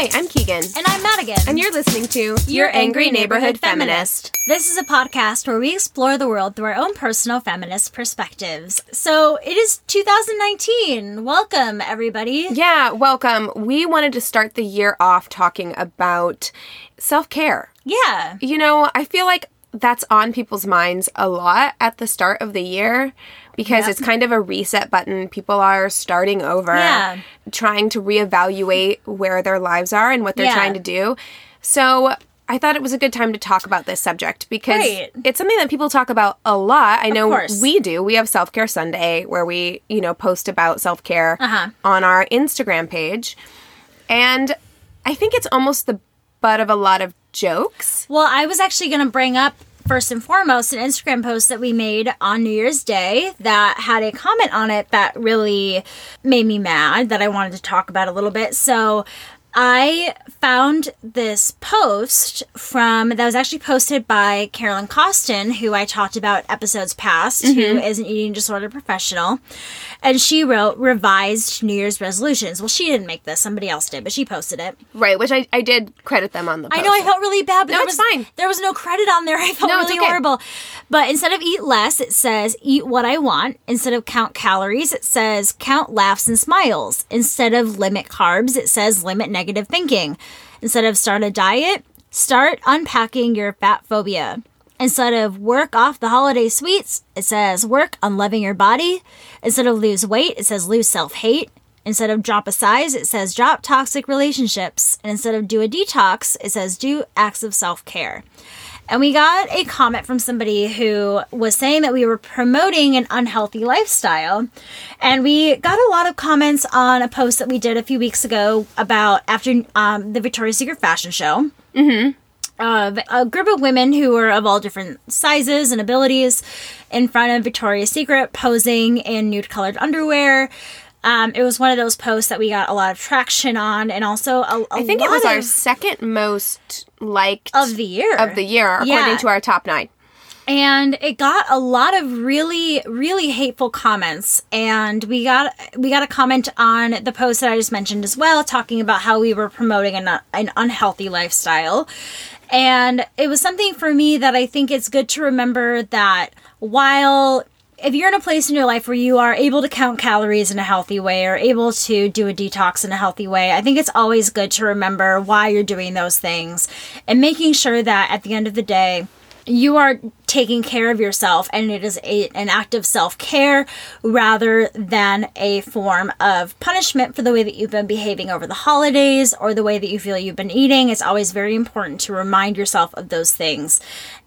Hi, I'm Keegan. And I'm Madigan. And you're listening to Your Angry Neighborhood Feminist. This is a podcast where we explore the world through our own personal feminist perspectives. So it is 2019. Welcome, everybody. Yeah, welcome. We wanted to start the year off talking about self care. Yeah. You know, I feel like that's on people's minds a lot at the start of the year because Yep. it's kind of a reset button. People are starting over, Yeah. trying to reevaluate where their lives are and what they're Yeah. trying to do. So I thought it was a good time to talk about this subject because Right. it's something that people talk about a lot. I know we do. We have Self Care Sunday where we, you know, post about self care Uh-huh. on our Instagram page. And I think it's almost the butt of a lot of jokes. Well, I was actually going to bring up first and foremost an Instagram post that we made on New Year's Day that had a comment on it that really made me mad that I wanted to talk about a little bit. So I found this post from that was actually posted by Carolyn Costin, who I talked about episodes past, who mm-hmm. is an eating disorder professional. And she wrote revised New Year's resolutions. Well, she didn't make this, somebody else did, but she posted it. Right, which I, I did credit them on the post. I know I felt really bad, but No, there was, fine. There was no credit on there. I felt No, really okay. horrible. But instead of eat less, it says eat what I want. Instead of count calories, it says count laughs and smiles. Instead of limit carbs, it says limit negative thinking. Instead of start a diet, start unpacking your fat phobia. Instead of work off the holiday sweets, it says work on loving your body. Instead of lose weight, it says lose self hate. Instead of drop a size, it says drop toxic relationships. And instead of do a detox, it says do acts of self care. And we got a comment from somebody who was saying that we were promoting an unhealthy lifestyle. And we got a lot of comments on a post that we did a few weeks ago about after um, the Victoria's Secret fashion show of a group of women who were of all different sizes and abilities in front of Victoria's Secret posing in nude colored underwear. Um, it was one of those posts that we got a lot of traction on, and also a, a I think it was our second most liked of the year of the year, according Yeah. to our top nine. and it got a lot of really really hateful comments and we got we got a comment on the post that i just mentioned as well talking about how we were promoting an, an unhealthy lifestyle and it was something for me that i think it's good to remember that while if you're in a place in your life where you are able to count calories in a healthy way or able to do a detox in a healthy way, I think it's always good to remember why you're doing those things and making sure that at the end of the day, you are taking care of yourself and it is a, an act of self-care rather than a form of punishment for the way that you've been behaving over the holidays or the way that you feel you've been eating. It's always very important to remind yourself of those things.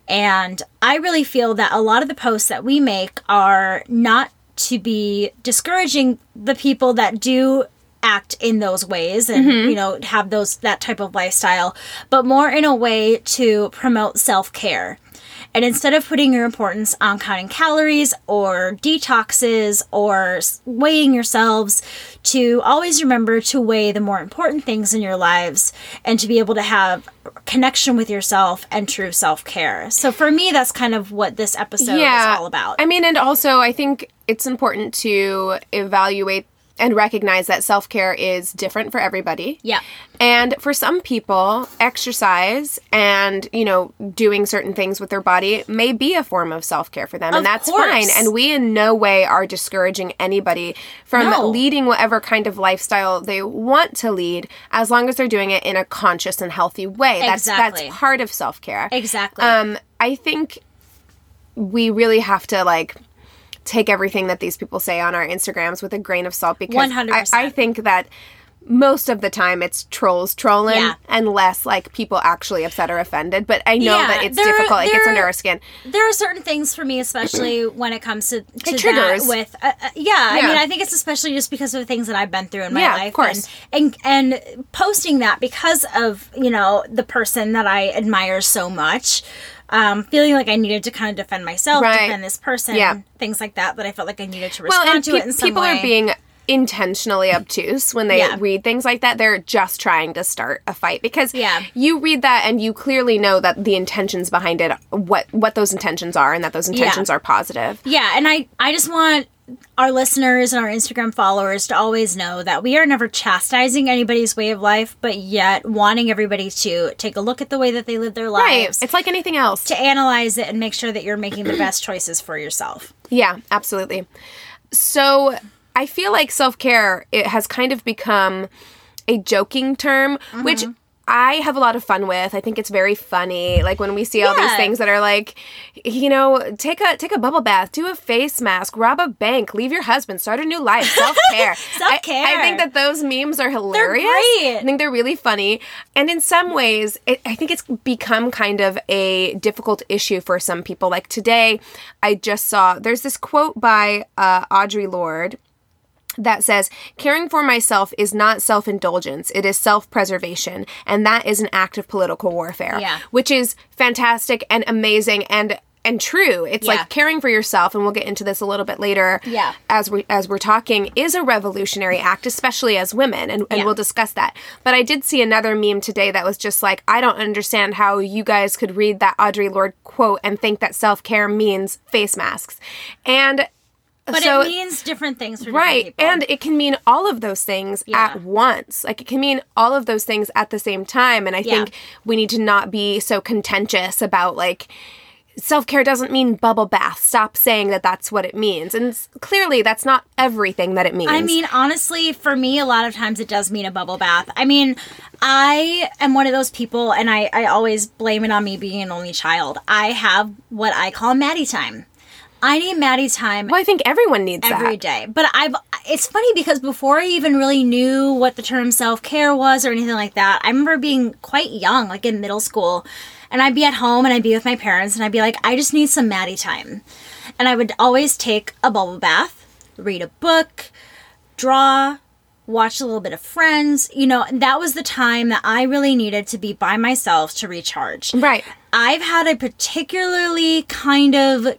And I really feel that a lot of the posts that we make are not to be discouraging the people that do act in those ways and mm-hmm. you know have those that type of lifestyle but more in a way to promote self-care and instead of putting your importance on counting calories or detoxes or weighing yourselves, to always remember to weigh the more important things in your lives and to be able to have connection with yourself and true self care. So for me, that's kind of what this episode is all about. I mean, and also I think it's important to evaluate and recognize that self care is different for everybody. Yeah. And for some people, exercise and, you know, doing certain things with their body may be a form of self care for them. Of and that's course. fine. And we in no way are discouraging anybody from No. leading whatever kind of lifestyle they want to lead as long as they're doing it in a conscious and healthy way. That's Exactly. that's part of self care. Exactly. Um, I think we really have to like take everything that these people say on our Instagrams with a grain of salt because 100%. I, I think that most of the time it's trolls trolling Yeah. and less like people actually upset or offended. But I know Yeah, that it's there- difficult. It gets under our skin. there are certain things for me, especially when it comes to, to triggers. that with, uh, uh, yeah, I mean, I think it's especially just because of the things that I've been through in my Yeah, of life. course. And, and, and posting that because of, you know, the person that I admire so much. Um, feeling like I needed to kind of defend myself, Right. defend this person, Yeah. things like that, that I felt like I needed to Well, respond and to pe- it in some people way. are being intentionally obtuse when they Yeah. read things like that. They're just trying to start a fight because Yeah. you read that and you clearly know that the intentions behind it, what what those intentions are, and that those intentions are positive. Yeah, and I I just want our listeners and our Instagram followers to always know that we are never chastising anybody's way of life, but yet wanting everybody to take a look at the way that they live their Right. lives, It's like anything else. to analyze it and make sure that you're making the best choices for yourself. Yeah, absolutely. So I feel like self care it has kind of become a joking term, which Mm-hmm. I have a lot of fun with. I think it's very funny. Like when we see all these things that are like, you know, take a take a bubble bath, do a face mask, rob a bank, leave your husband, start a new life, self care. Self-care. I, I think that those memes are hilarious. I think they're really funny, and in some ways, it, I think it's become kind of a difficult issue for some people. Like today, I just saw there's this quote by uh, Audre Lorde that says, Caring for myself is not self indulgence, it is self preservation. And that is an act of political warfare. Yeah. Which is fantastic and amazing and and true. It's Yeah. like caring for yourself, and we'll get into this a little bit later Yeah. as we as we're talking, is a revolutionary act, especially as women, and, and Yeah. we'll discuss that. But I did see another meme today that was just like, I don't understand how you guys could read that Audre Lorde quote and think that self care means face masks. And But so it means different things for different right people. and it can mean all of those things Yeah. at once like it can mean all of those things at the same time and i Yeah. think we need to not be so contentious about like self-care doesn't mean bubble bath stop saying that that's what it means and clearly that's not everything that it means I mean, honestly, for me, a lot of times it does mean a bubble bath. I mean, I am one of those people, and I, I always blame it on me being an only child. I have what I call Maddie time. I need Maddie time well i think everyone needs every that day. But I've it's funny because before I even really knew what the term self-care was or anything like that, I remember being quite young, like in middle school, and I'd be at home and I'd be with my parents and I'd be like, I just need some Maddie time. And I would always take a bubble bath, read a book, draw, watch a little bit of friends, you know, that was the time that I really needed to be by myself to recharge. right I've had a particularly kind of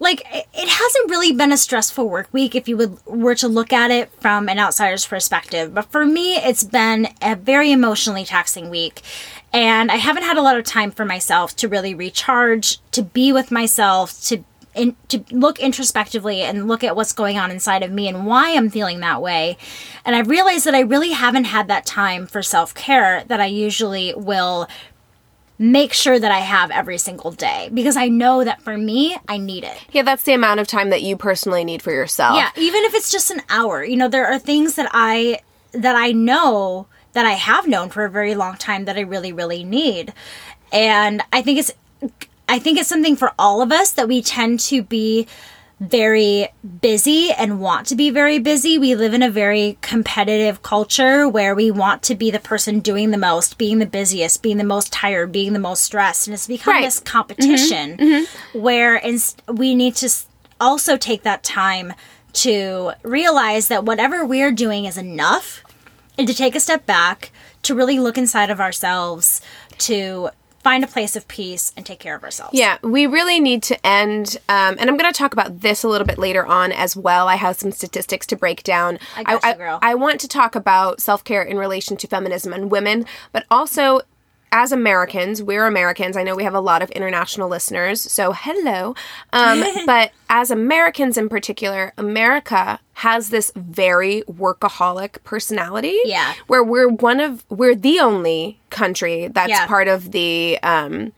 like it hasn't really been a stressful work week if you would were to look at it from an outsider's perspective but for me it's been a very emotionally taxing week and I haven't had a lot of time for myself to really recharge, to be with myself, to in, to look introspectively and look at what's going on inside of me and why I'm feeling that way. And I've realized that I really haven't had that time for self care that I usually will make sure that I have every single day because I know that for me, I need it. Yeah, that's the amount of time that you personally need for yourself. Yeah, even if it's just an hour. You know, there are things that I that I know that I have known for a very long time that I really really need. And I think it's I think it's something for all of us that we tend to be very busy and want to be very busy. We live in a very competitive culture where we want to be the person doing the most, being the busiest, being the most tired, being the most stressed. And it's become Right. this mm-hmm. competition mm-hmm. Mm-hmm. where ins- we need to also take that time to realize that whatever we're doing is enough and to take a step back, to really look inside of ourselves, to find a place of peace and take care of ourselves. Yeah, we really need to end, um, and I'm going to talk about this a little bit later on as well. I have some statistics to break down. I you, girl. I want to talk about self care in relation to feminism and women, but also as Americans, we're Americans. I know we have a lot of international listeners, so hello. Um, but as Americans in particular, America has this very workaholic personality. Yeah. Where we're one of, we're the only country that's Yeah. part of the, um,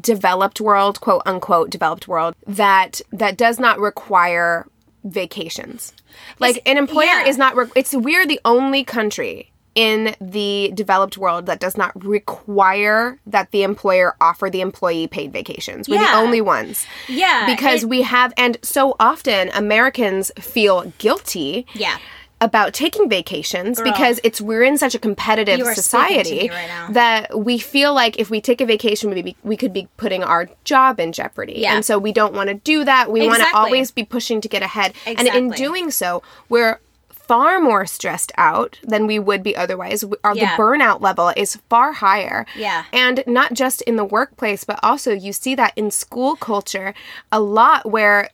developed world, quote unquote developed world, that that does not require vacations. Like an employer yeah. is not. Re- it's we're the only country in the developed world that does not require that the employer offer the employee paid vacations. We're Yeah. the only ones. Yeah, Because it- we have and so often Americans feel guilty Yeah. about taking vacations Girl. because it's we're in such a competitive You are speaking to society right that we feel like if we take a vacation we be, we could be putting our job in jeopardy Yeah. and so we don't want to do that we want to always be pushing to get ahead and in doing so we're far more stressed out than we would be otherwise our Yeah. the burnout level is far higher Yeah. and not just in the workplace but also you see that in school culture a lot where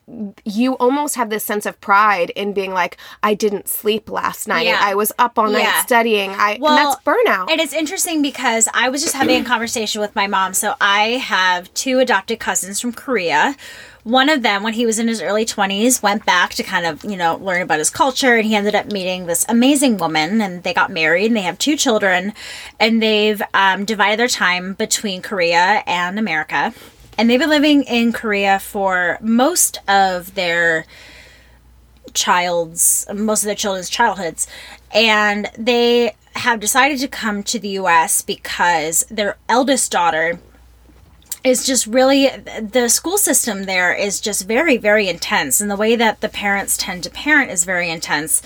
you almost have this sense of pride in being like i didn't sleep last night Yeah. i was up all night Yeah. studying i and that's burnout And it's interesting because I was just having a conversation with my mom. So I have two adopted cousins from Korea. One of them, when he was in his early 20s, went back to kind of, you know, learn about his culture. And he ended up meeting this amazing woman and they got married and they have two children. And they've um, divided their time between Korea and America. And they've been living in Korea for most of their child's most of their children's childhoods and they have decided to come to the US because their eldest daughter is just really the school system there is just very very intense. And the way that the parents tend to parent is very intense.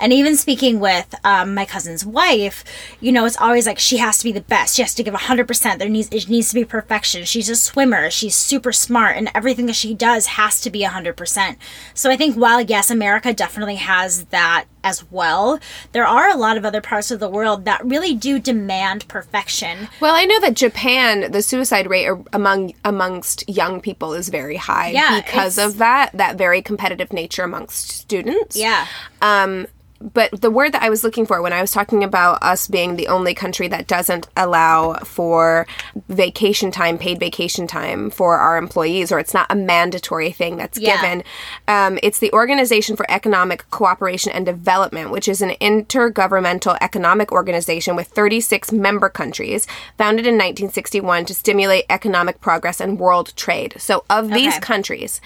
And even speaking with um, my cousin's wife you know it's always like she has to be the best. She has to give 100% there needs it needs to be perfection. She's a swimmer. She's super smart. And everything that she does has to be 100% so i think while yes america definitely has that as well. There are a lot of other parts of the world that really do demand perfection. Well i know that japan the suicide rate among amongst young people is very high Yeah, because of that that very competitive nature amongst students. Yeah. Um, but the word that I was looking for when I was talking about us being the only country that doesn't allow for vacation time, paid vacation time for our employees, or it's not a mandatory thing that's Yeah. given, um, it's the Organization for Economic Cooperation and Development, which is an intergovernmental economic organization with 36 member countries, founded in 1961 to stimulate economic progress and world trade. So, of these Okay. countries,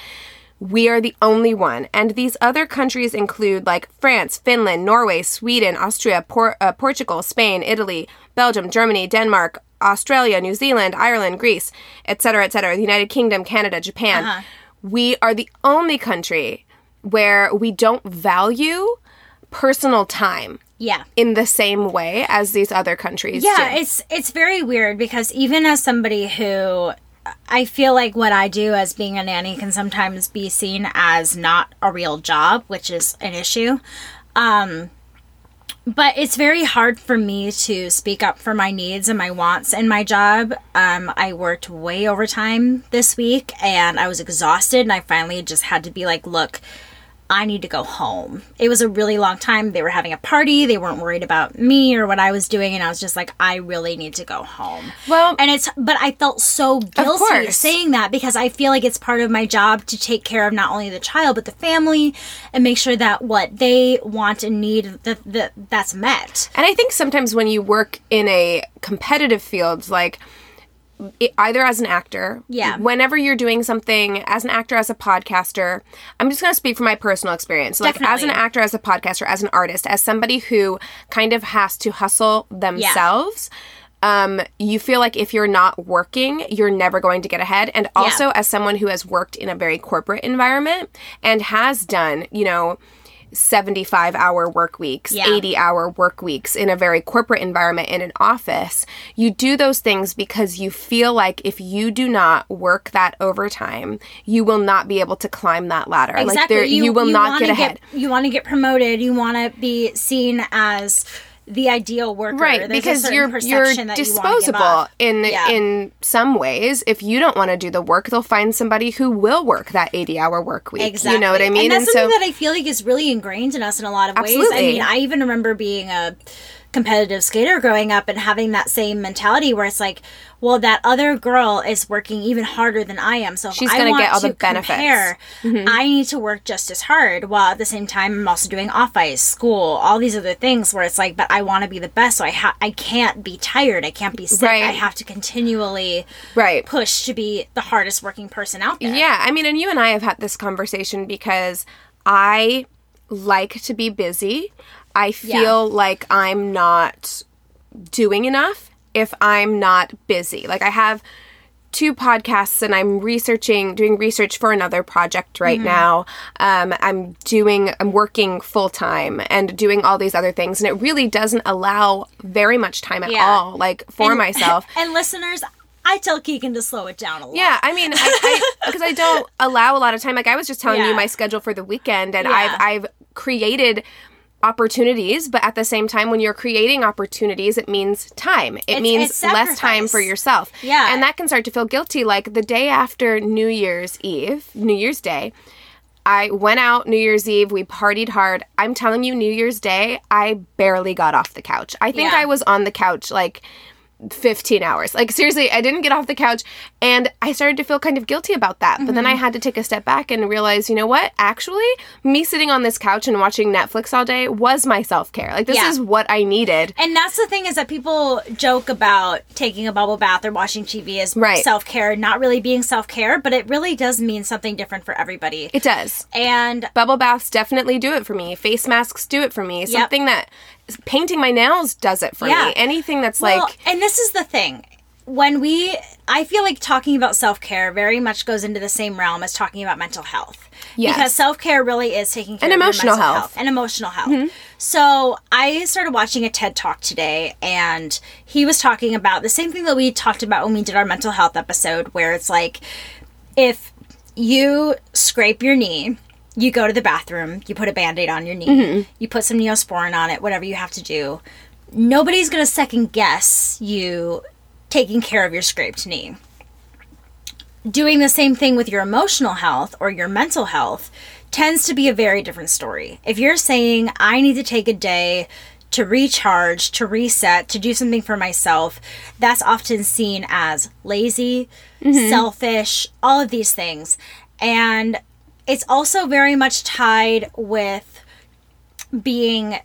we are the only one. And these other countries include like France, Finland, Norway, Sweden, Austria, Por- uh, Portugal, Spain, Italy, Belgium, Germany, Denmark, Australia, New Zealand, Ireland, Greece, etc., etc., the United Kingdom, Canada, Japan. We are the only country where we don't value personal time yeah in the same way as these other countries Yeah, do. it's it's very weird because even as somebody who I feel like what I do as being a nanny can sometimes be seen as not a real job, which is an issue. Um but it's very hard for me to speak up for my needs and my wants in my job. Um, I worked way overtime this week and I was exhausted, and I finally just had to be like, look, I need to go home. It was a really long time. They were having a party. They weren't worried about me or what I was doing. And I was just like, I really need to go home. Well- and it's, but I felt so guilty saying that because I feel like it's part of my job to take care of not only the child, but the family and make sure that what they want and need, that, that that's met. And I think sometimes when you work in a competitive field, like i- either as an actor, Yeah. whenever you're doing something as an actor, as a podcaster, I'm just going to speak from my personal experience. Like as an actor, as a podcaster, as an artist, as somebody who kind of has to hustle themselves. Um, you feel like if you're not working, you're never going to get ahead. And also, as someone who has worked in a very corporate environment and has done, you know, 75 hour work weeks, Yeah. 80 hour work weeks in a very corporate environment in an office, you do those things because you feel like if you do not work that overtime, you will not be able to climb that ladder. Like Exactly. there, you, will not wanna get ahead. you want to get promoted. You want to be seen as the ideal worker. Right, There's because you're you're perception that you disposable up. in Yeah. in some ways. If you don't want to do the work, they'll find somebody who will work that 80 hour work week. Exactly. You know what I mean? And that's something that I feel like is really ingrained in us in a lot of ways. I mean, I even remember being a competitive skater growing up and having that same mentality where it's like, well, that other girl is working even harder than I am. So She's gonna get all the benefits. compare, I need to work just as hard. While at the same time, I'm also doing off ice, school, all these other things where it's like, but I want to be the best, so I ha- I can't be tired, I can't be sick, Right. I have to continually right. push to be the hardest working person out there. Yeah, I mean, and you and I have had this conversation because I like to be busy. I feel like I'm not doing enough if I'm not busy. Like I have two podcasts and I'm researching doing research for another project right Mm-hmm. now. Um, I'm doing I'm working full time and doing all these other things and it really doesn't allow very much time at Yeah. all like for And- myself. And listeners, I tell Keegan to slow it down a lot. Yeah, I mean, I, I because I don't allow a lot of time. Like I was just telling Yeah. you my schedule for the weekend, and Yeah. I've I've created opportunities, but at the same time, when you're creating opportunities, it means time. It It's- means it's less time for yourself. Yeah. and that can start to feel guilty. Like the day after New Year's Eve, New Year's Day. I went out New Year's Eve. We partied hard. I'm telling you, New Year's Day, I barely got off the couch. I think Yeah. I was on the couch like 15 hours. Like seriously, I didn't get off the couch and I started to feel kind of guilty about that. But Mm-hmm. then I had to take a step back and realize, you know what? Actually, me sitting on this couch and watching Netflix all day was my self-care. Like this Yeah. is what I needed. And that's the thing is that people joke about taking a bubble bath or watching TV as Right. self care, not really being self care, but it really does mean something different for everybody. It does. and Bubble baths definitely do it for me. Face masks do it for me. Something that painting my nails does it for Yeah. me. Anything that's well, like and this is the thing. When we, I feel like talking about self care very much goes into the same realm as talking about mental health. Yes. Because self care really is taking care And of your emotional mental health. Mm-hmm. and emotional health. So I started watching a TED talk today, and he was talking about the same thing that we talked about when we did our mental health episode, where it's like if you scrape your knee, you go to the bathroom, you put a band aid on your knee, Mm-hmm. you put some neosporin on it, whatever you have to do. Nobody's going to second guess you taking care of your scraped knee. Doing the same thing with your emotional health or your mental health tends to be a very different story. If you're saying, I need to take a day to recharge, to reset, to do something for myself, that's often seen as lazy, selfish, all of these things. And it's also very much tied with being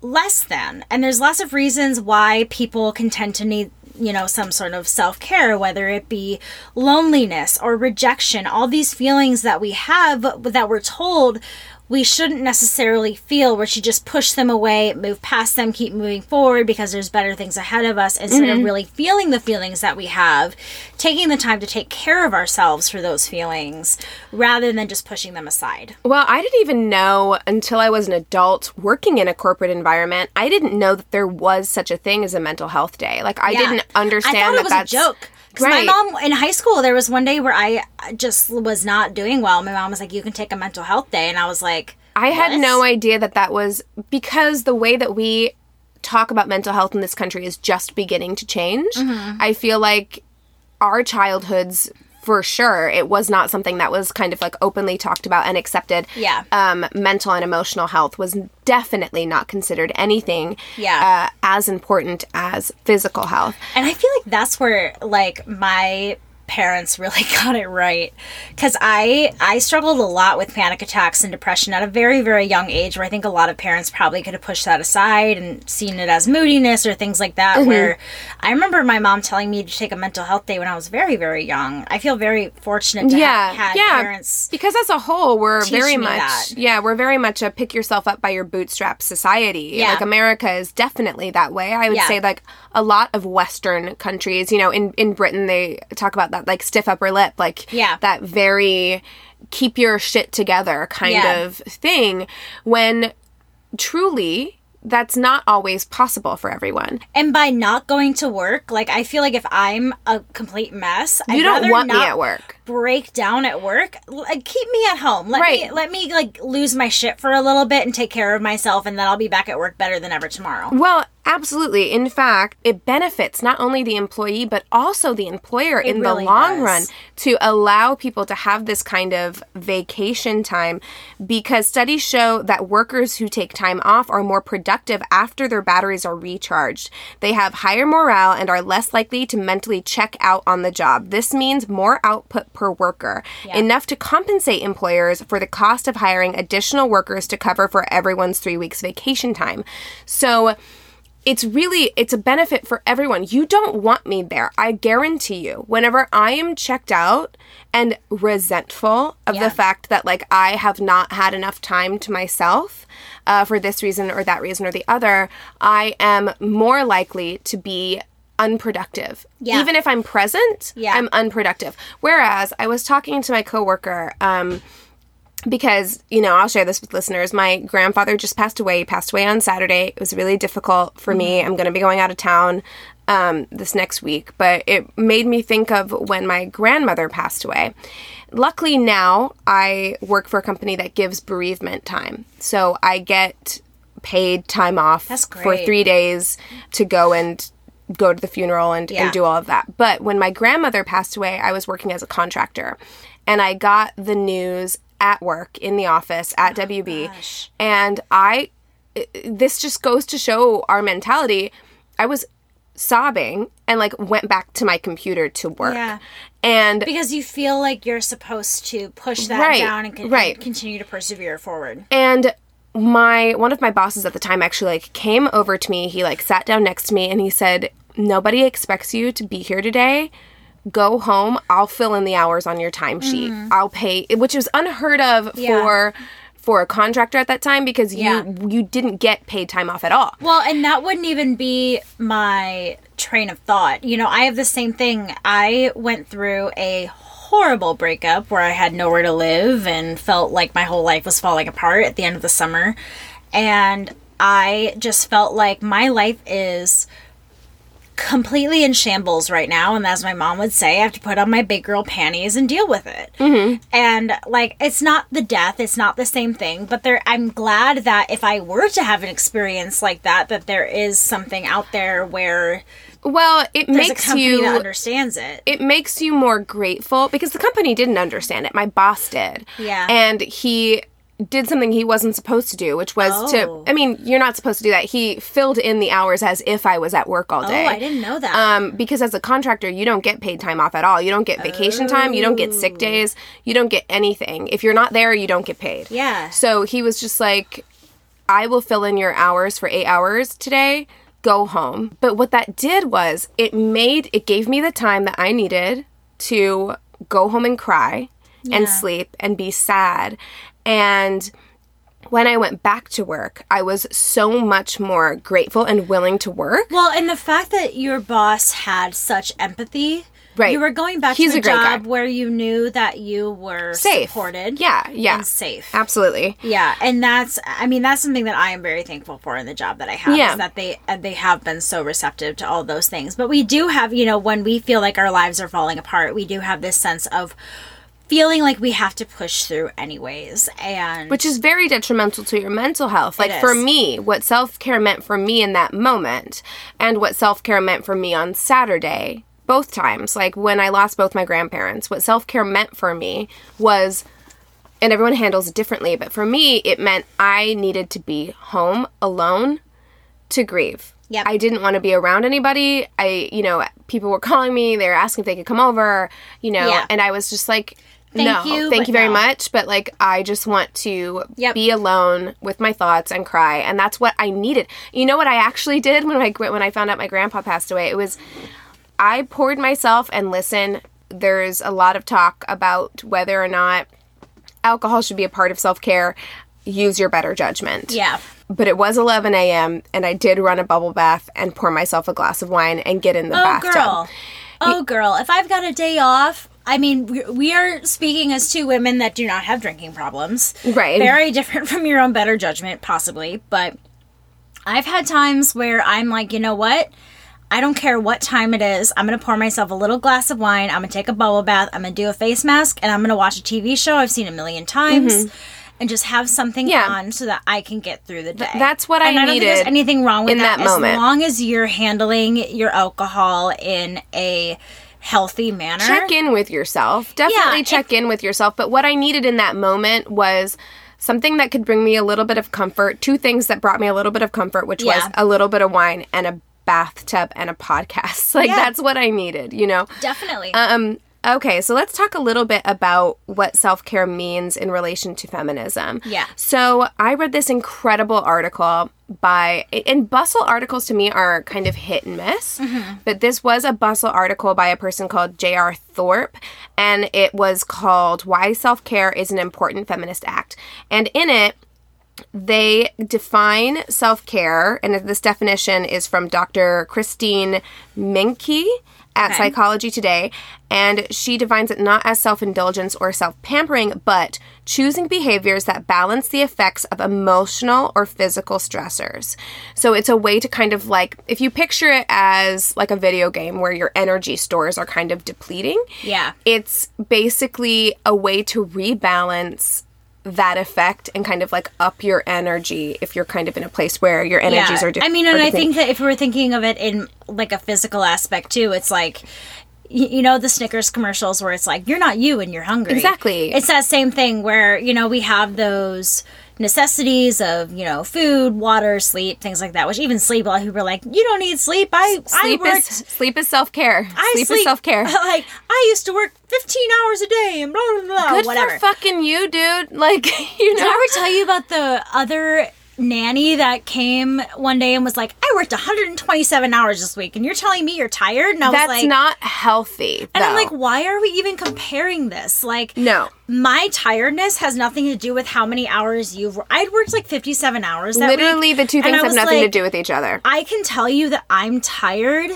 less than. And there's lots of reasons why people can tend to need, you know, some sort of self care, whether it be loneliness or rejection, all these feelings that we have that we're told we shouldn't necessarily feel. We should just push them away, move past them, keep moving forward because there's better things ahead of us instead of mm-hmm. really feeling the feelings that we have, taking the time to take care of ourselves for those feelings rather than just pushing them aside. Well, I didn't even know until I was an adult working in a corporate environment. I didn't know that there was such a thing as a mental health day. Like I Yeah. didn't understand I thought that it was that's a joke. Right. My mom in high school, there was one day where I just was not doing well. My mom was like, "You can take a mental health day," and I was like, I had no idea that that was because the way that we talk about mental health in this country is just beginning to change. Mm-hmm. I feel like our childhoods for sure it was not something that was kind of like openly talked about and accepted. Yeah. Um, mental and emotional health was definitely not considered anything Yeah. uh, as important as physical health. And I feel like that's where like my parents really got it right cuz I I struggled a lot with panic attacks and depression at a very very young age where I think a lot of parents probably could have pushed that aside and seen it as moodiness or things like that Mm-hmm. where I remember my mom telling me to take a mental health day when I was very very young. I feel very fortunate to yeah, have had yeah. parents because as a whole, we're very much that. yeah, we're very much a pick yourself up by your bootstraps society. Yeah. Like America is definitely that way. I would Yeah. say like a lot of Western countries, you know, in in Britain they talk about that like stiff upper lip, like Yeah. that very keep your shit together kind Yeah. of thing. When truly that's not always possible for everyone. and by not going to work, like I feel like if I'm a complete mess, You I'd don't want me at work. break down at work like uh, keep me at home let me Right. let me like lose my shit for a little bit and take care of myself and then i'll be back at work better than ever tomorrow Well, absolutely. In fact, it benefits not only the employee, but also the employer in really the long does. run to allow people to have this kind of vacation time because studies show that workers who take time off are more productive after their batteries are recharged. They have higher morale and are less likely to mentally check out on the job. This means more output per worker, enough to compensate employers for the cost of hiring additional workers to cover for everyone's three weeks vacation time. So, it's really it's a benefit for everyone you don't want me there i guarantee you whenever i am checked out and resentful of Yeah. the fact that like i have not had enough time to myself uh, for this reason or that reason or the other i am more likely to be unproductive Yeah. even if i'm present Yeah. i'm unproductive whereas i was talking to my coworker um, because you know i'll share this with listeners. My grandfather just passed away. He passed away on saturday. It was really difficult for me. I'm going to be going out of town um, this next week but it made me think of when my grandmother passed away. Luckily now i work for a company that gives bereavement time. So i get paid time off for three days to go and go to the funeral and, Yeah. and do all of that. But when my grandmother passed away, I was working as a contractor and I got the news at work in the office at oh WB. gosh. And I, i- this just goes to show our mentality. I was sobbing and like went back to my computer to work. Yeah. And because you feel like you're supposed to push that Right, down and, con- right. and continue to persevere forward and my one of my bosses at the time actually like came over to me he like sat down next to me and he said nobody expects you to be here today go home i'll fill in the hours on your timesheet i'll pay which was unheard of Mm-hmm. Yeah. for for a contractor at that time because Yeah. you you didn't get paid time off at all Well, and that wouldn't even be my train of thought. You know, I have the same thing. I went through a horrible breakup where I had nowhere to live and felt like my whole life was falling apart at the end of the summer. And I just felt like my life is completely in shambles right now and as my mom would say i have to put on my big girl panties and deal with it mm-hmm. and like it's not the death it's not the same thing but there i'm glad that if i were to have an experience like that that there is something out there where well it makes you that understands it it makes you more grateful because the company didn't understand it. My boss did. Yeah. And he did something he wasn't supposed to do, which was Oh. to I mean, you're not supposed to do that. He filled in the hours as if I was at work all day. oh i didn't know that Um, because as a contractor, you don't get paid time off at all. You don't get vacation time. You don't get Oh. sick days. You don't get anything. If you're not there, you don't get paid. Yeah. So he was just like, I will fill in your hours for eight hours today. Go home. But what that did was it made, it gave me the time that I needed to go home and cry and sleep and be sad. And when I went back to work, I was so much more grateful and willing to work. well and the fact that your boss had such empathy Right. you were going back He's to a a great guy. job where you knew that you were Safe. supported Yeah, yeah. and safe Absolutely. Yeah, and that's I mean that's something that I am very thankful for in the job that I have Yeah. is that they uh, they have been so receptive to all those things. But we do have, you know, when we feel like our lives are falling apart, we do have this sense of feeling like we have to push through anyways. And which is very detrimental to your mental health. Like for me, what self care meant for me in that moment, and what self care meant for me on Saturday both times, like when I lost both my grandparents, what self care meant for me was, and everyone handles it differently, but for me, it meant I needed to be home alone to grieve. Yep. I didn't want to be around anybody. I, you know, people were calling me, they were asking if they could come over, you know, Yeah. and I was just like, Thank no, you, thank you very no. much, but like I just want to Yep. be alone with my thoughts and cry, and that's what I needed. You know what I actually did when I when I found out my grandpa passed away? It was I poured myself and listened. There's a lot of talk about whether or not alcohol should be a part of self care. Use your better judgment. Yeah. But it was 11 a.m. and I did run a bubble bath and pour myself a glass of wine and get in the Oh, bathtub. girl. Oh, girl. If I've got a day off, I mean, we- are speaking as two women that do not have drinking problems. Right. Very different from your own better judgment, possibly. But I've had times where I'm like, you know what? I don't care what time it is. I'm going to pour myself a little glass of wine. I'm going to take a bubble bath. I'm going to do a face mask and I'm going to watch a TV show I've seen a million times. And just have something Mm-hmm. Yeah. on so that I can get through the day. that's what I and I don't think there's needed anything wrong with in that, that moment. As long as you're handling your alcohol in a healthy manner. check in with yourself. Definitely Yeah, check in with yourself. But what I needed in that moment was something that could bring me a little bit of comfort. Two things that brought me a little bit of comfort, which was a little bit of wine and a bathtub and a podcast. Like Yeah. that's what I needed, you know. Definitely. Um okay, so let's talk a little bit about what self-care means in relation to feminism. Yeah. So, I read this incredible article by and bustle articles to me are kind of hit and miss. Mm-hmm. But this was a bustle article by a person called J.R. Thorpe and it was called Why Self-Care is an Important Feminist Act. And in it they define self care, and this definition is from Dr. Christine Meinecke at Okay. Psychology Today, and she defines it not as self indulgence or self pampering, but choosing behaviors that balance the effects of emotional or physical stressors. So it's a way to kind of like, if you picture it as like a video game where your energy stores are kind of depleting, yeah. it's basically a way to rebalance that effect and kind of like up your energy if you're kind of in a place where your energies are different. I mean, and I think that if we're thinking of it in like a physical aspect too, it's like you know the Snickers commercials where it's like you're not you and you're hungry. Exactly. It's that same thing where you know we have those necessities of you know food, water, sleep, things like that. Which even sleep, a lot of people are like, you don't need sleep. I sleep I worked. is sleep is self care. I Sleep, sleep is self care. Like I used to work 15 hours a day and blah blah blah. Good whatever. for fucking you, dude. Like you know. Did I ever tell you about the other nanny that came one day and was like, I worked 127 hours this week, and you're telling me you're tired? And I was That's like, not healthy. and I'm like, why are we even comparing this? Like, no. my tiredness has nothing to do with how many hours you've. I'd worked like 57 hours. That week. Literally, week, the two things have was nothing to do with each other. I can tell you that I'm tired.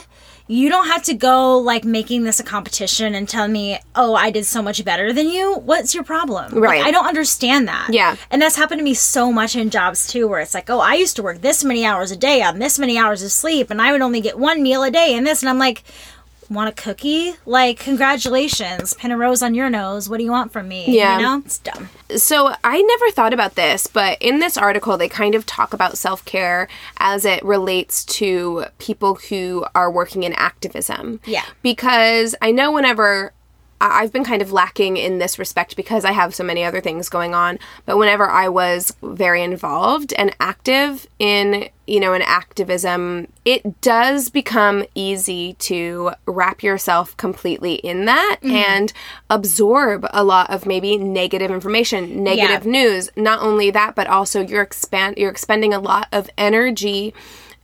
You don't have to go like making this a competition and tell me, oh, I did so much better than you. What's your problem? Like, Right. I don't understand that. Yeah. And that's happened to me so much in jobs too, where it's like, oh, I used to work this many hours a day on this many hours of sleep, and I would only get one meal a day and this. And I'm like, want a cookie? Like, congratulations, pin a rose on your nose. What do you want from me? Yeah. You know? It's dumb. So I never thought about this, but in this article, they kind of talk about self care as it relates to people who are working in activism. Yeah. Because I know whenever I've been kind of lacking in this respect because I have so many other things going on, but whenever I was very involved and active in, you know, in activism, it does become easy to wrap yourself completely in that mm-hmm. and absorb a lot of maybe negative information, negative news. Not only that, but also you're expand you're expending a lot of energy,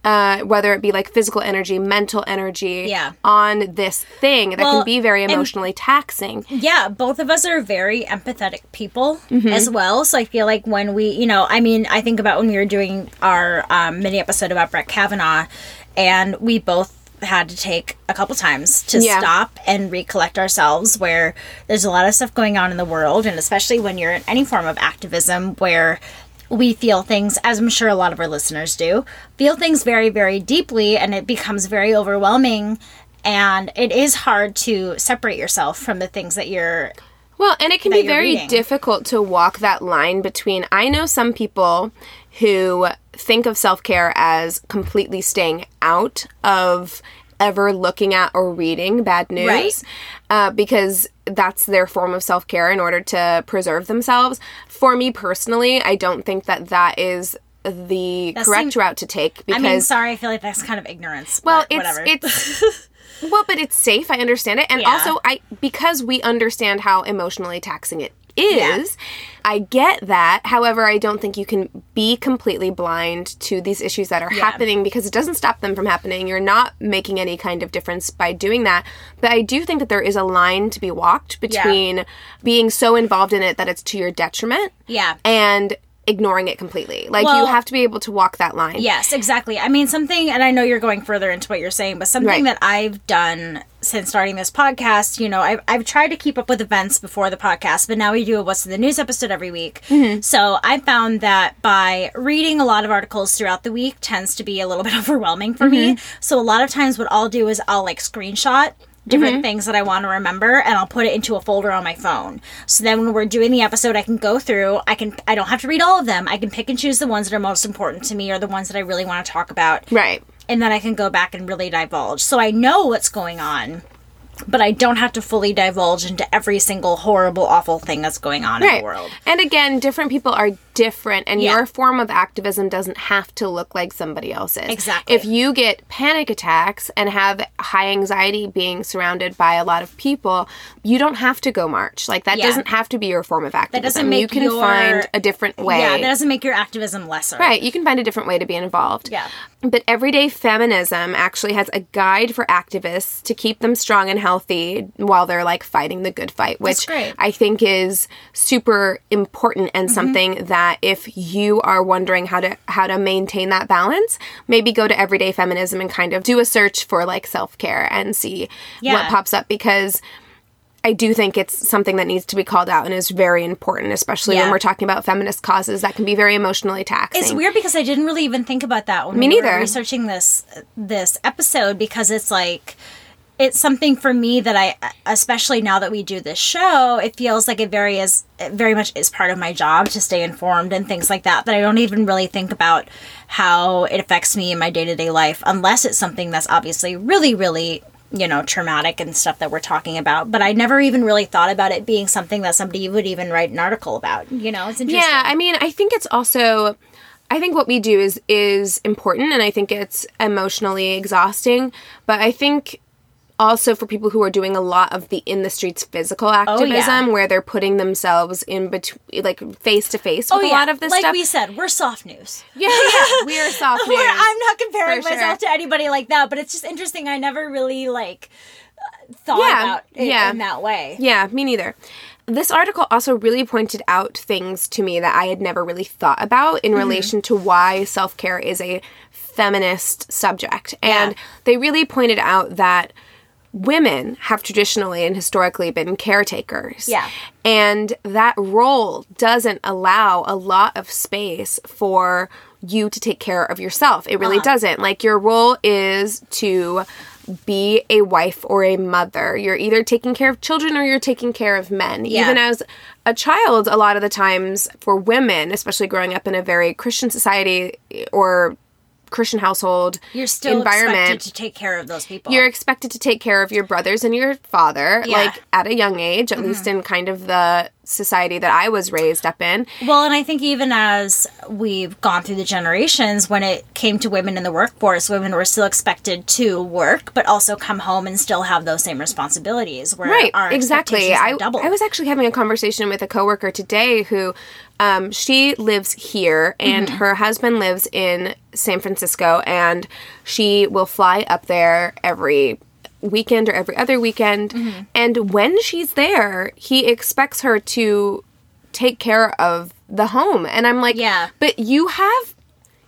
uh, whether it be like physical energy, mental energy, Yeah. on this thing that Well, can be very and- emotionally taxing. Yeah, both of us are very empathetic people Mm-hmm. as well. So I feel like when we, you know, I mean, I think about when we were doing our um, mini episode about Brett Kavanaugh, and we both had to take a couple times to Yeah. stop and recollect ourselves where there's a lot of stuff going on in the world and especially when you're in any form of activism where we feel things as i'm sure a lot of our listeners do feel things very very deeply and it becomes very overwhelming and it is hard to separate yourself from the things that you're Well, and it can be very reading. difficult to walk that line between. I know some people who think of self care as completely staying out of ever looking at or reading bad news Right. uh, because that's their form of self care in order to preserve themselves. For me personally, I don't think that that is the That correct route to take I mean, sorry, I feel like that's kind of ignorance. well, but it's whatever. it's well, but it's safe. I understand it, and Yeah. also I because we understand how emotionally taxing it is. I get that. However, I don't think you can be completely blind to these issues that are happening because it doesn't stop them from happening. You're not making any kind of difference by doing that. But I do think that there is a line to be walked between being so involved in it that it's to your detriment yeah. and ignoring it completely. Like you have to be able to walk that line. Yes, exactly. I mean, something, and I know you're going further into what you're saying, but something Right. that I've done since starting this podcast, you know, I've, I've tried to keep up with events before the podcast, but now we do a What's in the News episode every week. Mm-hmm. So I found that by reading a lot of articles throughout the week tends to be a little bit overwhelming for me. Mm-hmm. So a lot of times, what I'll do is I'll like screenshot different Mm-hmm. things that I want to remember and I'll put it into a folder on my phone. So then when we're doing the episode I can go through, I can I don't have to read all of them. I can pick and choose the ones that are most important to me or the ones that I really want to talk about Right. And then I can go back and really divulge. So I know what's going on, but I don't have to fully divulge into every single horrible awful thing that's going on in the world. And again, different people are different, and Yeah. your form of activism doesn't have to look like somebody else's. Exactly. If you get panic attacks and have high anxiety being surrounded by a lot of people, you don't have to go march. Like that Yeah. doesn't have to be your form of activism. That doesn't make you can your- find a different way. Yeah, that doesn't make your activism lesser. Right, you can find a different way to be involved. Yeah. But everyday feminism actually has a guide for activists to keep them strong and healthy while they're like fighting the good fight, which. Mm-hmm. I think is super important and something that if you are wondering how to how to maintain that balance, maybe go to everyday feminism and kind of do a search for like self-care and see what pops up because I do think it's something that needs to be called out and is very important, especially Yeah. when we're talking about feminist causes that can be very emotionally taxing. It's weird because I didn't really even think about that when Me we were neither. researching this this episode because it's like it's something for me that I especially now that we do this show, it feels like it very is it very much is part of my job to stay informed and things like that that I don't even really think about how it affects me in my day-to-day life unless it's something that's obviously really really you know traumatic and stuff that we're talking about but i never even really thought about it being something that somebody would even write an article about you know? It's interesting. Yeah, I mean, I think it's also I think what we do is is important and I think it's emotionally exhausting, but I think also for people who are doing a lot of the in the streets physical activism where they're putting themselves in between like face to face with a lot of this Oh, like stuff. we said, we're soft news. yeah, yeah, we are soft news. I'm not comparing For sure. myself to anybody like that, but it's just interesting. I never really like uh, thought Yeah, about it yeah. in that way. Yeah, me neither. This article also really pointed out things to me that I had never really thought about Mm-hmm. in relation to why self care is a feminist subject. And Yeah. they really pointed out that women have traditionally and historically been caretakers. Yeah. And that role doesn't allow a lot of space for you to take care of yourself. It Uh-huh. really doesn't. Like your role is to be a wife or a mother. You're either taking care of children or you're taking care of men. Yeah. Even as a child, a lot of the times for women, especially growing up in a very Christian society or Christian household You're still environment, expected to take care of those people. you're expected to take care of your brothers and your father, Yeah. Mm-hmm. like at a young age, at least in kind of the society that I was raised up in. Well, and I think even as we've gone through the generations, when it came to women in the workforce, women were still expected to work, but also come home and still have those same responsibilities. Where Right, exactly. I. I was actually having a conversation with a coworker today who um, she lives here and Mm-hmm. her husband lives in San Francisco and she will fly up there every weekend or every other weekend. Mm-hmm. And when she's there, he expects her to take care of the home. And I'm like, Yeah. but you have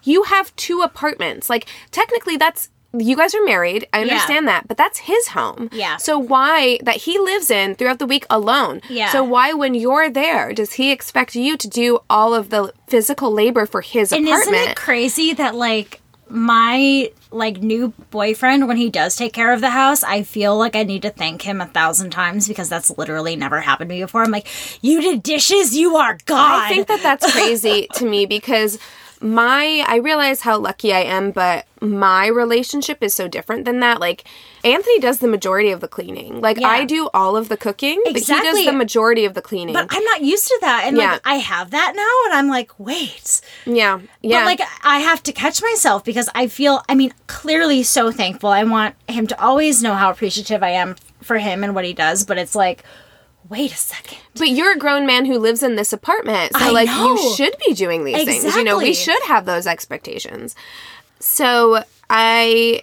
you have two apartments. Like technically that's you guys are married. I understand that, but that's his home. Yeah. So why that he lives in throughout the week alone? Yeah. So why when you're there does he expect you to do all of the physical labor for his And apartment? isn't it crazy that like my like new boyfriend when he does take care of the house, I feel like I need to thank him a thousand times because that's literally never happened to me before. I'm like, you did dishes, you are God. I think that that's crazy to me because my I realize how lucky I am, but my relationship is so different than that. Like Anthony does the majority of the cleaning. Like Yeah. I do all of the cooking, but he does the majority of the cleaning. But I'm not used to that. And Yeah. like I have that now and I'm like, wait. yeah, yeah. But like I have to catch myself because I feel I mean, clearly so thankful. I want him to always know how appreciative I am for him and what he does, but it's like, wait a second. But you're a grown man who lives in this apartment. So I like know. you should be doing these things. You know, we should have those expectations. So I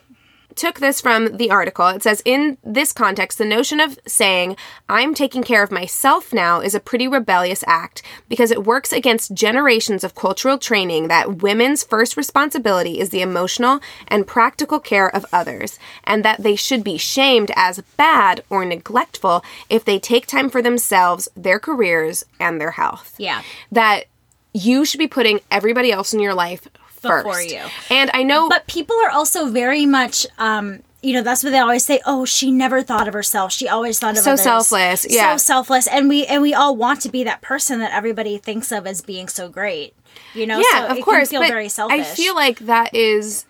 took this from the article. It says in this context, the notion of saying I'm taking care of myself now is a pretty rebellious act because it works against generations of cultural training that women's first responsibility is the emotional and practical care of others and that they should be shamed as bad or neglectful if they take time for themselves, their careers, and their health. Yeah. That you should be putting everybody else in your life first. Before you. And I know But people are also very much um you know, that's what they always say. Oh, she never thought of herself. She always thought of So others. selfless, yeah. so selfless, and we and we all want to be that person that everybody thinks of as being so great. You know, yeah, so of it course. can feel but very selfish. I feel like that is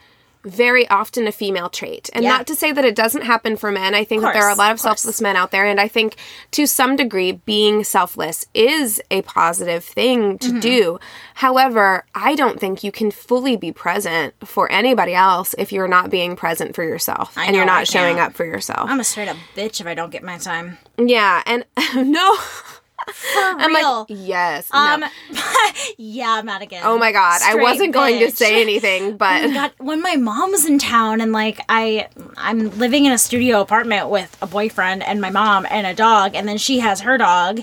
very often a female trait. And Yeah. not to say that it doesn't happen for men. I think that there are a lot of selfless men out there. And I think to some degree, being selfless is a positive thing Mm-hmm. to do. However, I don't think you can fully be present for anybody else if you're not being present for yourself and you're not I showing up for yourself. I'm a straight up bitch if I don't get my time. yeah. And no. For I'm real. like, yes. um, no. yeah, again. Oh my God. I wasn't going to say anything, but. Oh my when my mom was in town and like I I'm living in a studio apartment with a boyfriend and my mom and a dog and then she has her dog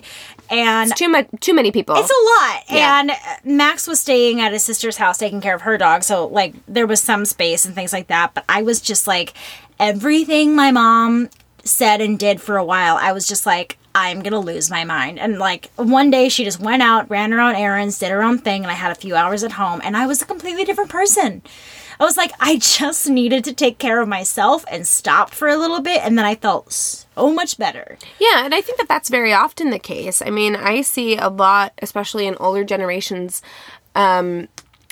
and too much too many people it's a lot. Yeah. And Max was staying at his sister's house taking care of her dog, so like there was some space and things like that. But I was just like everything my mom said and did for a while, I was just like, I'm gonna lose my mind. And like one day she just went out, ran her own errands, did her own thing, and I had a few hours at home and I was a completely different person. I was like, I just needed to take care of myself and stopped for a little bit, and then I felt so much better. yeah and i think that that's very often the case i mean i see a lot especially in older generations um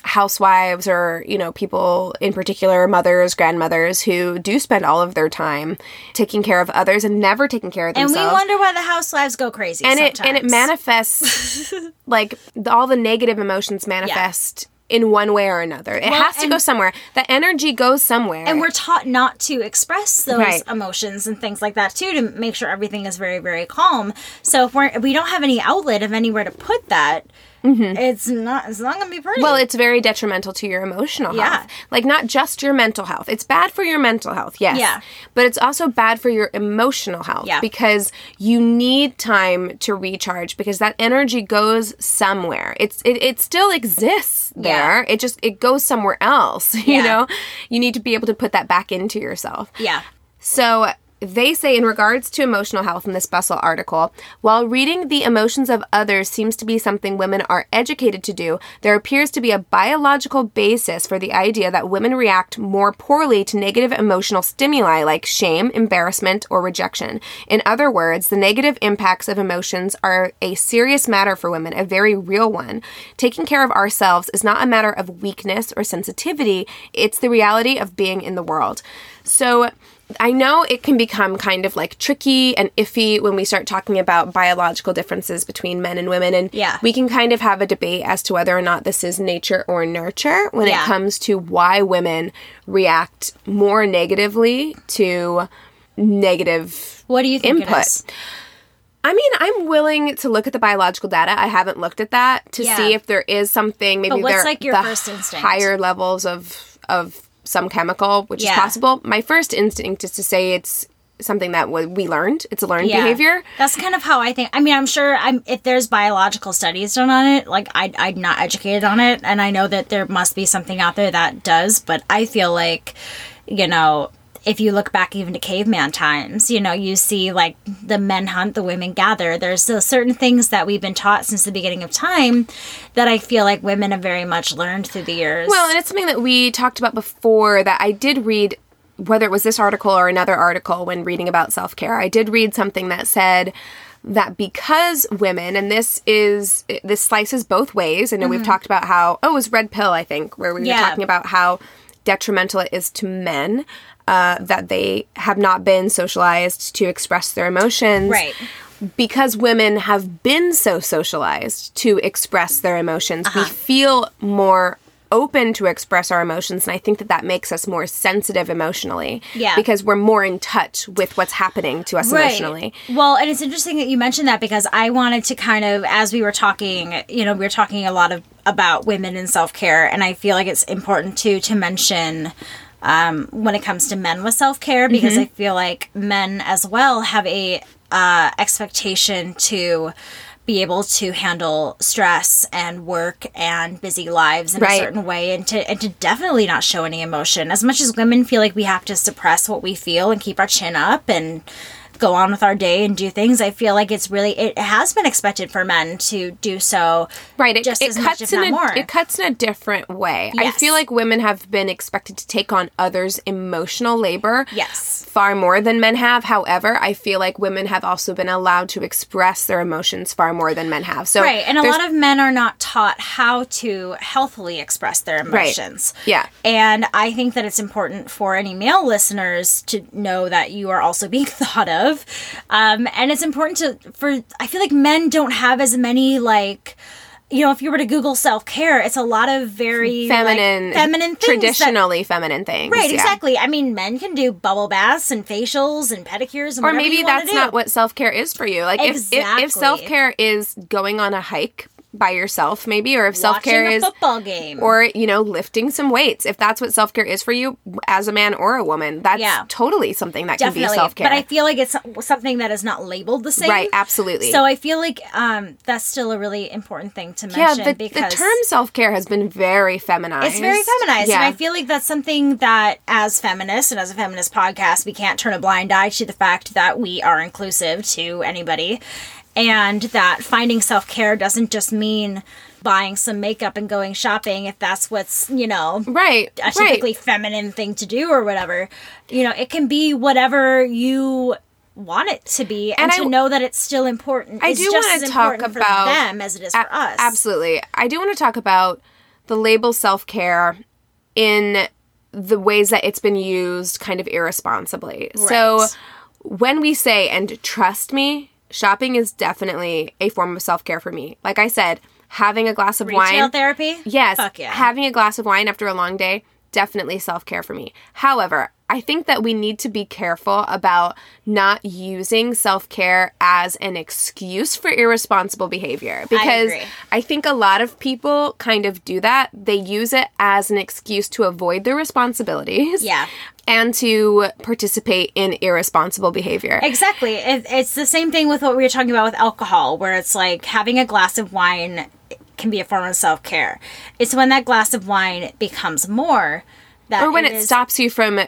housewives or you know people in particular mothers grandmothers who do spend all of their time taking care of others and never taking care of themselves And we wonder why the housewives go crazy. and it and it manifests like the, all the negative emotions manifest in one way or another. It Well, has to go somewhere. The energy goes somewhere. And we're taught not to express those Right. emotions and things like that too to make sure everything is very very calm. So if we're if we don't have any outlet of anywhere to put that it's not it's not gonna be pretty Mm-hmm. Well, it's very detrimental to your emotional Yeah. health. Like not just your mental health. It's bad for your mental health, yes. Yeah. But it's also bad for your emotional health Yeah. because you need time to recharge because that energy goes somewhere. It's it, it still exists there. It just it goes somewhere else, you Yeah. know? You need to be able to put that back into yourself. yeah So they say in regards to emotional health in this Bustle article, while reading the emotions of others seems to be something women are educated to do, there appears to be a biological basis for the idea that women react more poorly to negative emotional stimuli like shame, embarrassment, or rejection. In other words, the negative impacts of emotions are a serious matter for women, a very real one. Taking care of ourselves is not a matter of weakness or sensitivity, it's the reality of being in the world. So, I know it can become kind of like tricky and iffy when we start talking about biological differences between men and women. And Yeah. we can kind of have a debate as to whether or not this is nature or nurture when Yeah. it comes to why women react more negatively to negative what do you think Input. I mean, I'm willing to look at the biological data. I haven't looked at that to Yeah. see if there is something. Maybe But what's, there like, your the first instinct? higher levels of of some chemical, which Yeah. is possible. My first instinct is to say it's something that we learned. It's a learned behavior. That's kind of how I think. I mean, I'm sure I'm if there's biological studies done on it, like I I'm not educated on it and I know that there must be something out there that does, but I feel like you know, if you look back even to caveman times, you know, you see like the men hunt, the women gather. There's certain things that we've been taught since the beginning of time that I feel like women have very much learned through the years. Well, and it's something that we talked about before that I did read whether it was this article or another article when reading about self care, I did read something that said that because women, and this is, this slices both ways. I know we've mm-hmm. talked about how, oh, it was Red Pill, I think, where we Yeah. were talking about how detrimental it is to men. Uh, that they have not been socialized to express their emotions Right. because women have been so socialized to express their emotions, Uh-huh. we feel more open to express our emotions and i think that that makes us more sensitive emotionally Yeah. because we're more in touch with what's happening to us emotionally Well, and it's interesting that you mentioned that because I wanted to kind of, as we were talking, you know, we were talking a lot of about women and self care, and I feel like it's important too to mention um, when it comes to men with self care because Mm-hmm. I feel like men as well have a uh, expectation to be able to handle stress and work and busy lives in Right. a certain way and to and to definitely not show any emotion as much as women feel like we have to suppress what we feel and keep our chin up and go on with our day and do things i feel like it's really it has been expected for men to do so right it, just it as much, cuts if in not a, more. it cuts in a different way. I feel like women have been expected to take on others emotional labor yes. far more than men have. However i feel like women have also been allowed to express their emotions far more than men have. So right and a lot of men are not taught how to healthily express their emotions. Right. yeah. And I think that it's important for any male listeners to know that you are also being thought of. Um, and it's important to, for, I feel like men don't have as many, like, you know, if you were to Google self care, it's a lot of very like, feminine feminine things. that- traditionally feminine things right, yeah. exactly. I mean, men can do bubble baths and facials and pedicures and or maybe that's not what self-care is for you like if, if, if self-care is going on a hike by yourself maybe or if self-care is football game. or you know lifting some weights. If that's what self-care is for you as a man or a woman that's Yeah. totally something that can be self-care. But I feel like it's something that is not labeled the same. right absolutely. So I feel like um, that's still a really important thing to mention the, the because term self-care has been very feminized. It's very feminized, yeah and I feel like that's something that, as feminists and as a feminist podcast, we can't turn a blind eye to the fact that we are inclusive to anybody, and that finding self care doesn't just mean buying some makeup and going shopping if that's what's you know right a right typically feminine thing to do or whatever. You know, it can be whatever you want it to be, and, And to I- know that it's still important. I do just wanna talk about- them as it is A- for us. Absolutely. I do want to talk about the label self care in the ways that it's been used kind of irresponsibly. So when we say, and trust me, shopping is definitely a form of self care for me. Like I said, having a glass of Retail wine. therapy. Yes. Fuck yeah. Having a glass of wine after a long day, definitely self care for me. However, I think that we need to be careful about not using self care as an excuse for irresponsible behavior because agree. I think a lot of people kind of do that. They use it as an excuse to avoid their responsibilities. Yeah. And to participate in irresponsible behavior. Exactly. It, it's the same thing with what we were talking about with alcohol, where it's like having a glass of wine can be a form of self care. It's when that glass of wine becomes more that or when it is stops you from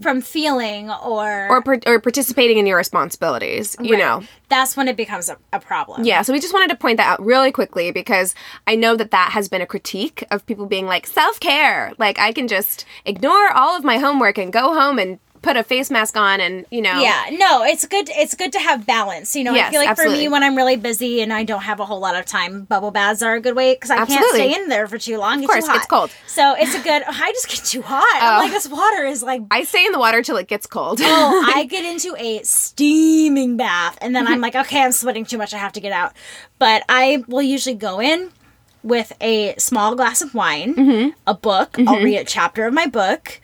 from feeling or or or participating in your responsibilities, you Right. know. that's when it becomes a, a problem. Yeah, so we just wanted to point that out really quickly because I know that that has been a critique of people being like self care. Like I can just ignore all of my homework and go home and put a face mask on and you know. Yeah, no, it's good. It's good to have balance. You know, I feel like for me, when I'm really busy and I don't have a whole lot of time, bubble baths are a good way because I can't stay in there for too long. Of course, too it's cold. So it's a good. I just get too hot. I'm like this water is like. I stay in the water till it gets cold. Oh, I get into a steaming bath, and then I'm like, okay, I'm sweating too much. I have to get out. But I will usually go in with a small glass of wine, Mm-hmm. a book. I'll read a chapter of my book.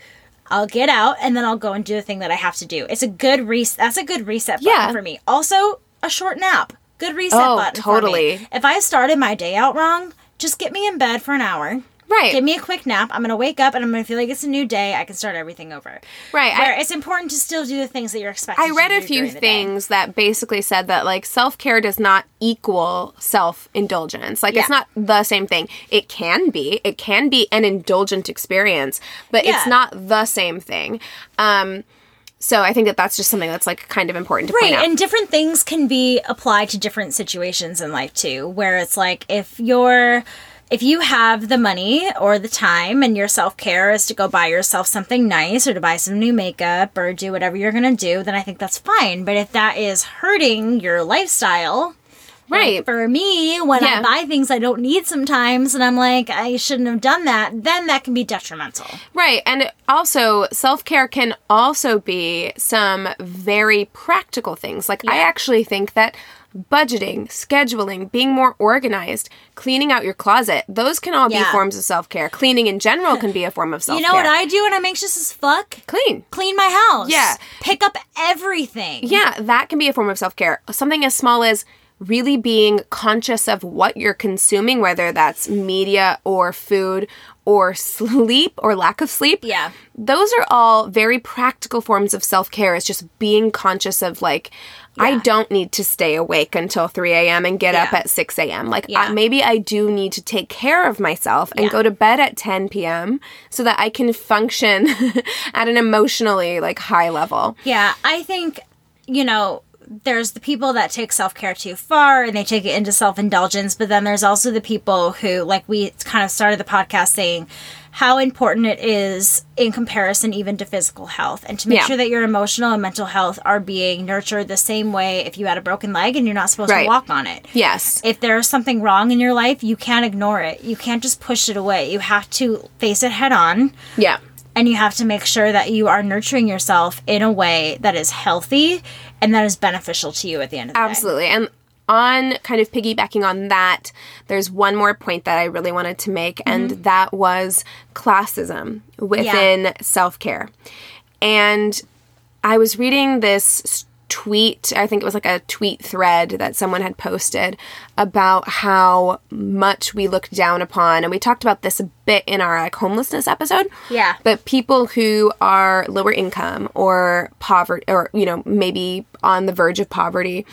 I'll get out, and then I'll go and do the thing that I have to do. It's a good reset. That's a good reset button Yeah. for me. Also, a short nap. Good reset Oh, button. for me. totally. If I started my day out wrong, just get me in bed for an hour. Right. Give me a quick nap. I'm gonna wake up and I'm gonna feel like it's a new day. I can start everything over. Right, I- it's important to still do the things that you're expected. I read to a few things that basically said that like self care does not equal self indulgence. Like it's not the same thing. It can be. It can be an indulgent experience, but it's not the same thing. Um, so I think that that's just something that's like kind of important to Right, point out. and different things can be applied to different situations in life too. Where it's like if you're if you have the money or the time and your self care is to go buy yourself something nice or to buy some new makeup or do whatever you're going to do, then I think that's fine. But if that is hurting your lifestyle, Right. like for me, when Yeah. I buy things I don't need sometimes and I'm like, I shouldn't have done that, then that can be detrimental. Right. And also, self care can also be some very practical things. Like, I actually think that budgeting, scheduling, being more organized, cleaning out your closet, those can all be forms of self care. Cleaning in general can be a form of self care. You know what I do when I'm anxious as fuck? Clean. Clean my house. Yeah. Pick up everything. Yeah, that can be a form of self care. Something as small as really being conscious of what you're consuming, whether that's media or food or sleep or lack of sleep. Yeah. Those are all very practical forms of self care. It's just being conscious of, like, I don't need to stay awake until 3 a.m. and get up at 6 a.m. Like, Yeah. uh, maybe I do need to take care of myself and Yeah. go to bed at 10 p.m. so that I can function at an emotionally, like, high level. Yeah, I think, you know, there's the people that take self care too far and they take it into self indulgence, but then there's also the people who, like we kind of started the podcast saying, how important it is in comparison even to physical health and to make Yeah. sure that your emotional and mental health are being nurtured the same way if you had a broken leg and you're not supposed Right. to walk on it. Yes. If there's something wrong in your life, you can't ignore it. You can't just push it away. You have to face it head on Yeah. and you have to make sure that you are nurturing yourself in a way that is healthy and that is beneficial to you at the end of the day. Absolutely. And on kind of piggybacking on that, there's one more point that I really wanted to make, mm-hmm. and that was classism within self care. And I was reading this tweet, I think it was like a tweet thread that someone had posted about how much we look down upon. And we talked about this a bit in our like homelessness episode. Yeah. But people who are lower income or poverty, or, you know, maybe on the verge of poverty,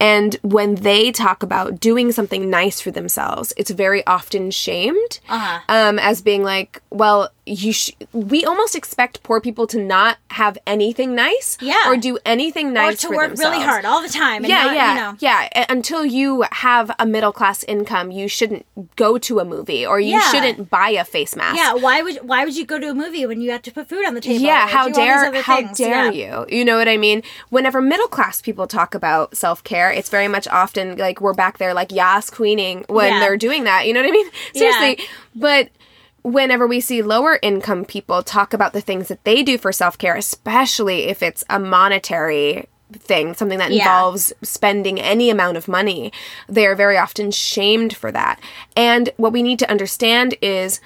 and when they talk about doing something nice for themselves, it's very often shamed Uh-huh. um, as being like, well, you. Sh- we almost expect poor people to not have anything nice, Yeah. or do anything nice, Or to work themselves. really hard all the time. And Yeah, not, yeah, You know, yeah. Until you have a middle class income, you shouldn't go to a movie or you Yeah. shouldn't buy a face mask. yeah. Why would why would you go to a movie when you have to put food on the table? Yeah, how do all these dare how things? dare Yeah. you? You know what I mean? Whenever middle class people talk about self care, it's very much often like we're back there like yas queening when Yeah. they're doing that. You know what I mean? Seriously, but. Whenever we see lower income people talk about the things that they do for self care, especially if it's a monetary thing, something that Yeah. involves spending any amount of money, they are very often shamed for that. And what we need to understand is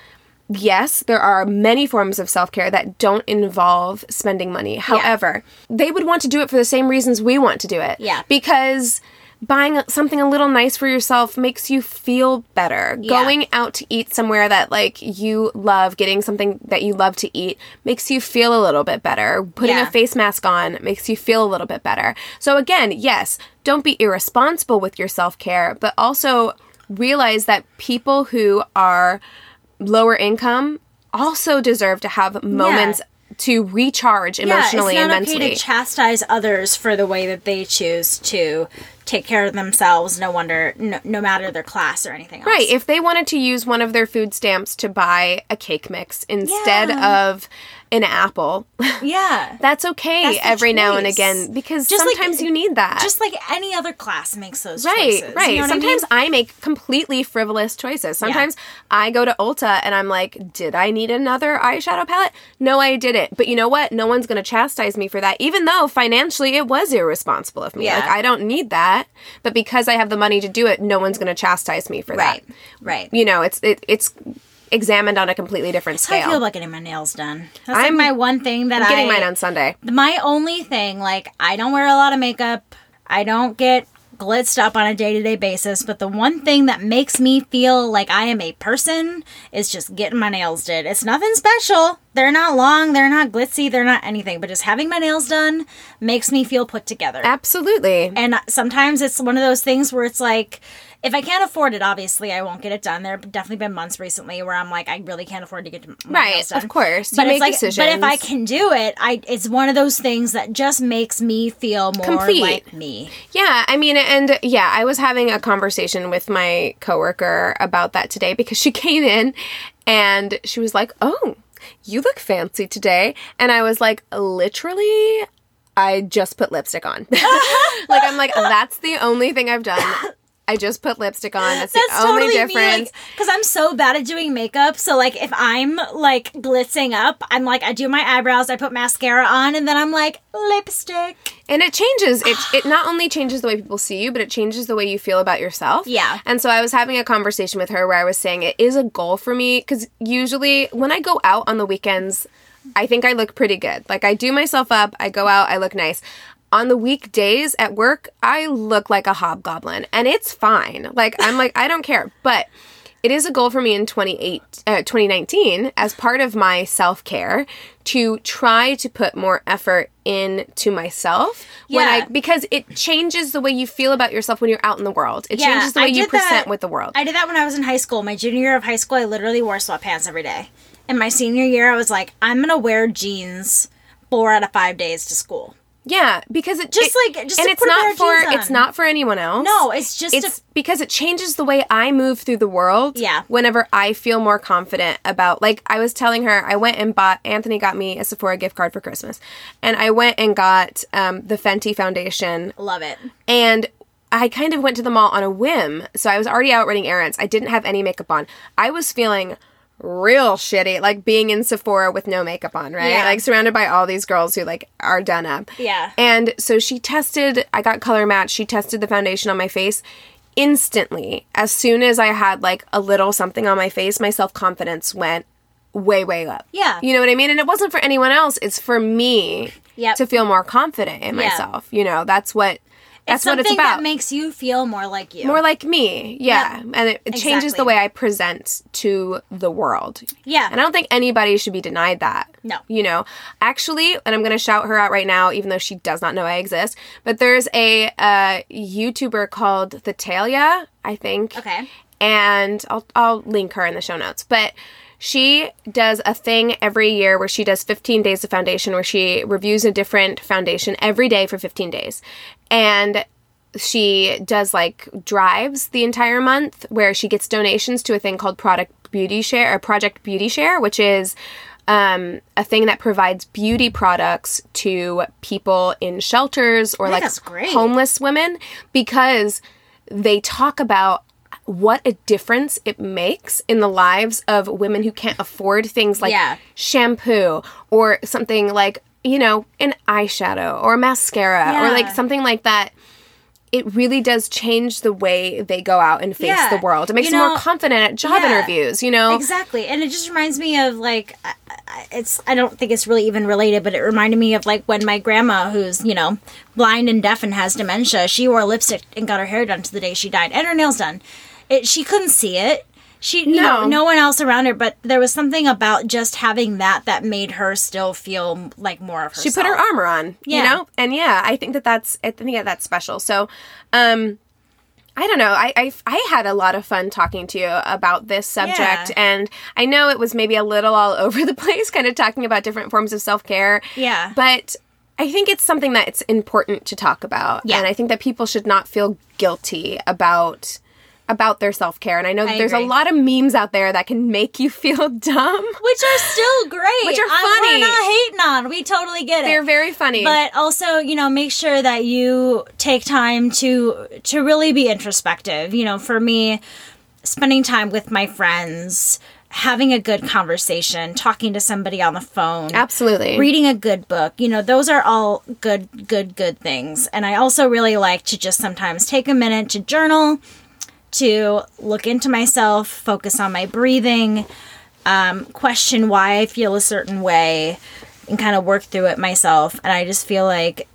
yes, there are many forms of self care that don't involve spending money. However, they would want to do it for the same reasons we want to do it. Yeah. Because buying something a little nice for yourself makes you feel better. Yeah. Going out to eat somewhere that like you love, getting something that you love to eat makes you feel a little bit better. Putting Yeah. a face mask on makes you feel a little bit better. So again, yes, don't be irresponsible with your self-care, but also realize that people who are lower income also deserve to have moments to recharge emotionally yeah, it's not and mentally. okay to chastise others for the way that they choose to take care of themselves. No wonder, no, no matter their class or anything else. Right. If they wanted to use one of their food stamps to buy a cake mix instead Yeah. of an apple, Yeah. that's okay That's every now and again because Just like- sometimes you need that. Just like any other class makes those Right, choices. right. You know what I mean? Sometimes I, make completely frivolous choices. Sometimes I go to Ulta and I'm like, did I need another eyeshadow palette? No, I didn't. But you know what? No one's going to chastise me for that, even though financially it was irresponsible of me. Yeah. Like, I don't need that. But because I have the money to do it, no one's going to chastise me for that. Right. that. Right. You know, it's it, it's examined on a completely different how I scale. feel about getting my nails done. That's I'm- like my one thing that I'm getting I mine on Sunday. my only thing like i don't wear a lot of makeup i don't get blitzed up on a day-to-day basis but the one thing that makes me feel like i am a person is just getting my nails did it's nothing special they're not long, they're not glitzy, they're not anything, but just having my nails done makes me feel put together. Absolutely. And sometimes it's one of those things where it's like, if I can't afford it, obviously I won't get it done. There have definitely been months recently where I'm like, I really can't afford to get my Right, nails done. of course. You But make it's like, decisions. but if I can do it, I it's one of those things that just makes me feel more Complete. like me. Yeah, I mean, and yeah, I was having a conversation with my coworker about that today because she came in and she was like, "Oh, you look fancy today," and I was like, "Literally." I just put lipstick on. like I'm like that's the only thing I've done. I just put lipstick on. That's, That's the only totally difference. Because I'm so bad at doing makeup. So like, if I'm like glitzing up, I'm like, I do my eyebrows, I put mascara on, and then I'm like lipstick. And it changes. It it not only changes the way people see you, but it changes the way you feel about yourself. Yeah. And so I was having a conversation with her where I was saying it is a goal for me because usually when I go out on the weekends, I think I look pretty good. Like I do myself up, I go out, I look nice. On the weekdays at work, I look like a hobgoblin, and it's fine. Like I'm like I don't care, but. It is a goal for me in 28, uh, 2019 as part of my self care to try to put more effort into myself when Yeah. I because it changes the way you feel about yourself when you're out in the world. It Yeah, changes the way you did that- present with the world. I did that when I was in high school. My junior year of high school, I literally wore sweatpants every day. And my senior year, I was like, I'm gonna wear jeans four out of five days to school. Yeah, because it Just it- like- just and it's put a pair not for it's not for anyone else. No, it's just it's a- because it changes the way I move through the world. Yeah. Whenever I feel more confident about, like, I was telling her, I went and bought, Anthony got me a Sephora gift card for Christmas. And I went and got um, the Fenty foundation love it. and I kind of went to the mall on a whim. So I was already out running errands. I didn't have any makeup on. I was feeling real shitty, like being in Sephora with no makeup on, right? Yeah. Like surrounded by all these girls who like are done up. Yeah. And so she tested, I got color match. She tested the foundation on my face instantly. As soon as I had like a little something on my face, my self confidence went way, way up. Yeah. You know what I mean? And it wasn't for anyone else, it's for me Yep. to feel more confident in Yeah. myself. You know, that's what. That's what it's about that makes you feel more like you. more like me yeah Yep. and it, it changes the way i present to the world Yeah. and i don't think anybody should be denied that No. you know actually and i'm going to shout her out right now even though she does not know i exist but there's a uh, youtuber called Thetalia, i think Okay. and I'll, I'll link her in the show notes but she does a thing every year where she does 15 days of foundation where she reviews a different foundation every day for 15 days. And she does like drives the entire month where she gets donations to a thing called product beauty share or project beauty share which is um, a thing that provides beauty products to people in shelters or like homeless women because they talk about what a difference it makes in the lives of women who can't afford things like Yeah. shampoo or something like you know an eyeshadow or mascara or like something like that it really does change the way they go out and face Yeah. the world it makes You them more confident at job yeah. interviews you know Exactly. And it just reminds me of like it's I don't think it's really even related, but it reminded me of like when my grandma who's, you know, blind and deaf and has dementia, she wore lipstick and got her hair done to the day she died and her nails done. It she couldn't see it. She know, No. no one else around her, but there was something about just having that that made her still feel like more of herself. she put her armor on you know and yeah i think that that's i think that that's special so um I don't know. I, I I had a lot of fun talking to you about this subject, Yeah. and I know it was maybe a little all over the place, kind of talking about different forms of self care. Yeah. but I think it's something that it's important to talk about, Yeah. and I think that people should not feel guilty about about their self care. And I know that I there's a lot of memes out there that can make you feel dumb. Which are still great. Which are funny. we're not hating on. We totally get it. They're very funny. but also you know make sure that you take time to to really be introspective you know for me spending time with my friends having a good conversation talking to somebody on the phone Absolutely. reading a good book you know those are all good good good things and i also really like to just sometimes take a minute to journal to look into myself focus on my breathing um, question why i feel a certain way and kind of work through it myself and i just feel like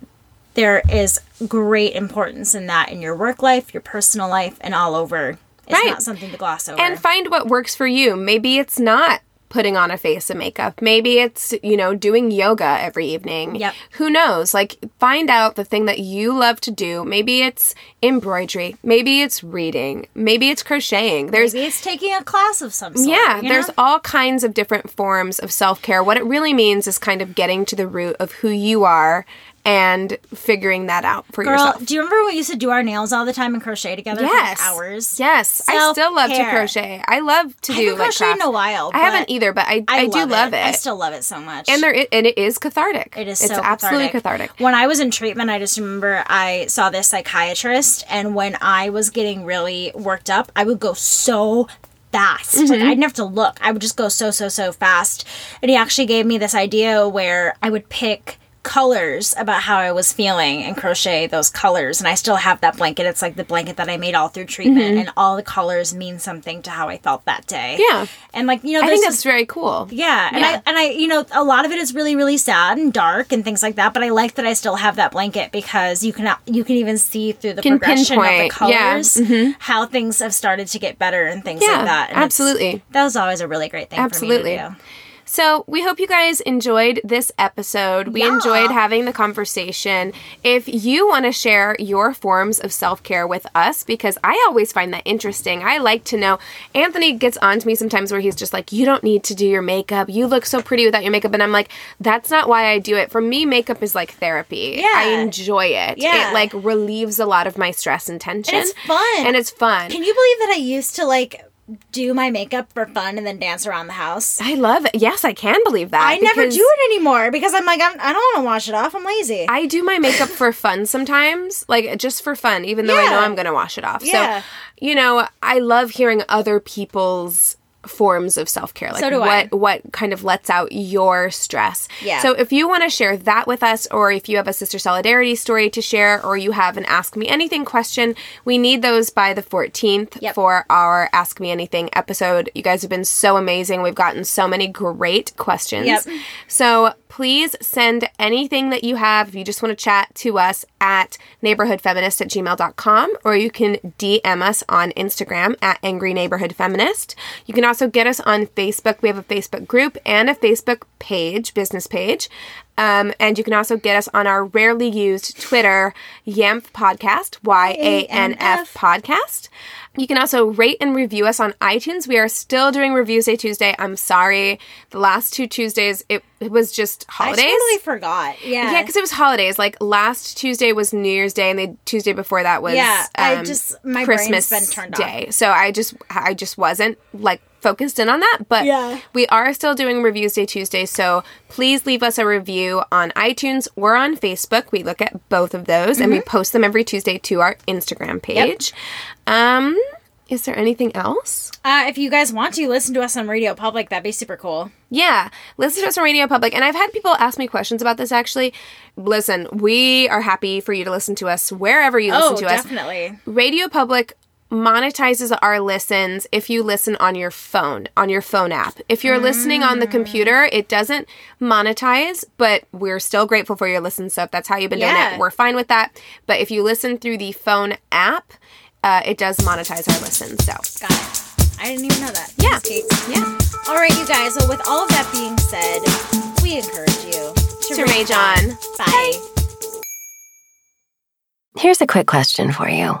there is great importance in that in your work life your personal life and all over it's Right. not something to gloss over and find what works for you. Maybe it's not putting on a face of makeup. Maybe it's, you know, doing yoga every evening. Yep. Who knows? Like, find out the thing that you love to do. Maybe it's embroidery. Maybe it's reading. Maybe it's crocheting. There's, Maybe it's taking a class of some sort. yeah, there's know? all kinds of different forms of self care. What it really means is kind of getting to the root of who you are and figuring that out for Girl, yourself. do you remember we used to do our nails all the time and crochet together Yes. for hours? Yes, I still love to crochet. I love to I do haven't like crocheted in a while, I haven't either, but I I, do love it. I still love it so much. and there i- and it is cathartic. It is It's so absolutely cathartic. When I was in treatment, I just remember I saw this psychiatrist, and when I was getting really worked up, I would go so fast. Like Mm-hmm. I didn't have to look. I would just go so so so fast. And he actually gave me this idea where I would pick colors about how I was feeling and crochet those colors. And I still have that blanket. It's like the blanket that I made all through treatment, and all the colors mean something to how I felt that day. Mm-hmm. Yeah. And like you know, I think that's very cool. yeah, and Yeah. I and I you know a lot of it is really really sad and dark and things like that. But I like that I still have that blanket because you can you can even see through the Can progression of the pinpoint, yeah, Mm-hmm. colors how things have started to get better and things Yeah, like that. And absolutely. that was always a really great thing. For me. Absolutely. For me to do. So, we hope you guys enjoyed this episode. We Yeah. enjoyed having the conversation. If you want to share your forms of self care with us, because I always find that interesting, I like to know. Anthony gets on to me sometimes where he's just like, You don't need to do your makeup. You look so pretty without your makeup. And I'm like, That's not why I do it. For me, makeup is like therapy. Yeah. I enjoy it. Yeah. It like relieves a lot of my stress and tension. And it's fun. And it's fun. Can you believe that I used to like do my makeup for fun and then dance around the house? I love it. Yes, I can believe that. I never do it anymore because I'm like I'm, I don't want to wash it off. I'm lazy. I do my makeup for fun sometimes, like just for fun, even though I know I'm going to wash it off. Yeah. So, you know, I love hearing other people's forms of self-care like So do what I. what kind of lets out your stress Yeah. so if you want to share that with us or if you have a sister solidarity story to share or you have an ask me anything question we need those by the 14th Yep. for our ask me anything episode you guys have been so amazing we've gotten so many great questions Yep. so please send anything that you have if you just want to chat to us at neighborhoodfeminist at gmail.com or you can DM us on Instagram at angry neighborhood feminist. You can also get us on Facebook. We have a Facebook group and a Facebook page, business page. Um, and you can also get us on our rarely used Twitter, YANF Podcast, Y A N F Podcast. You can also rate and review us on iTunes. We are still doing Reviews Day Tuesday. I'm sorry. The last two Tuesdays, it, it was just holidays. I totally forgot. Yeah. Yeah, because it was holidays. Like last Tuesday was New Year's Day, and the Tuesday before that was Yeah, I um, just- my brain's Christmas been turned off. Day. So I just I just wasn't like focused in on that. But Yeah. we are still doing Reviews Day Tuesday. So please leave us a review on iTunes or on Facebook. We look at both of those, and we Mm-hmm. post them every Tuesday to our Instagram page. Um, is there anything else? Uh, if you guys want to listen to us on Radio Public, that'd be super cool. Yeah, listen to us on Radio Public. And I've had people ask me questions about this actually. Listen, we are happy for you to listen to us wherever you listen oh, to us. definitely. Radio Public monetizes our listens if you listen on your phone, on your phone app. If you're listening on the computer, it doesn't monetize, but we're still grateful for your listen. So if that's how you've been doing it, we're fine with that. But if you listen through the phone app, uh, it does monetize our listens. So Got it. I didn't even know that. Yeah. Thanks, yeah, All right, you guys. So with all of that being said, we encourage you to, to rage on. Bye. Here's a quick question for you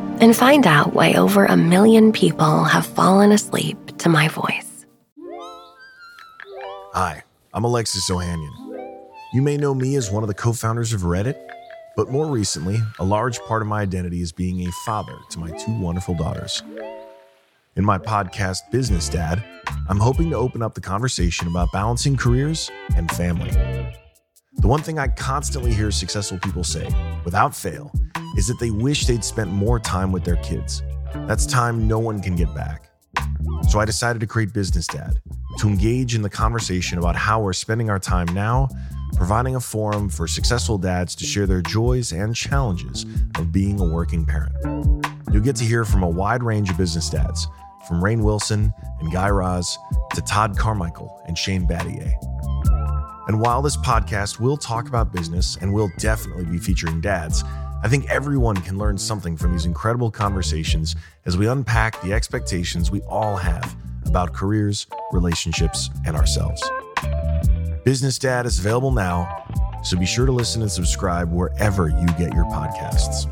and find out why over a million people have fallen asleep to my voice. Hi, I'm Alexis Ohanian. You may know me as one of the co founders of Reddit, but more recently, a large part of my identity is being a father to my two wonderful daughters. In my podcast, Business Dad, I'm hoping to open up the conversation about balancing careers and family. The one thing I constantly hear successful people say, without fail, is that they wish they'd spent more time with their kids. That's time no one can get back. So I decided to create Business Dad, to engage in the conversation about how we're spending our time now, providing a forum for successful dads to share their joys and challenges of being a working parent. You'll get to hear from a wide range of business dads, from Rainn Wilson and Guy Raz to Todd Carmichael and Shane Battier. And while this podcast will talk about business and will definitely be featuring dads, I think everyone can learn something from these incredible conversations as we unpack the expectations we all have about careers, relationships, and ourselves. Business Dad is available now, so be sure to listen and subscribe wherever you get your podcasts.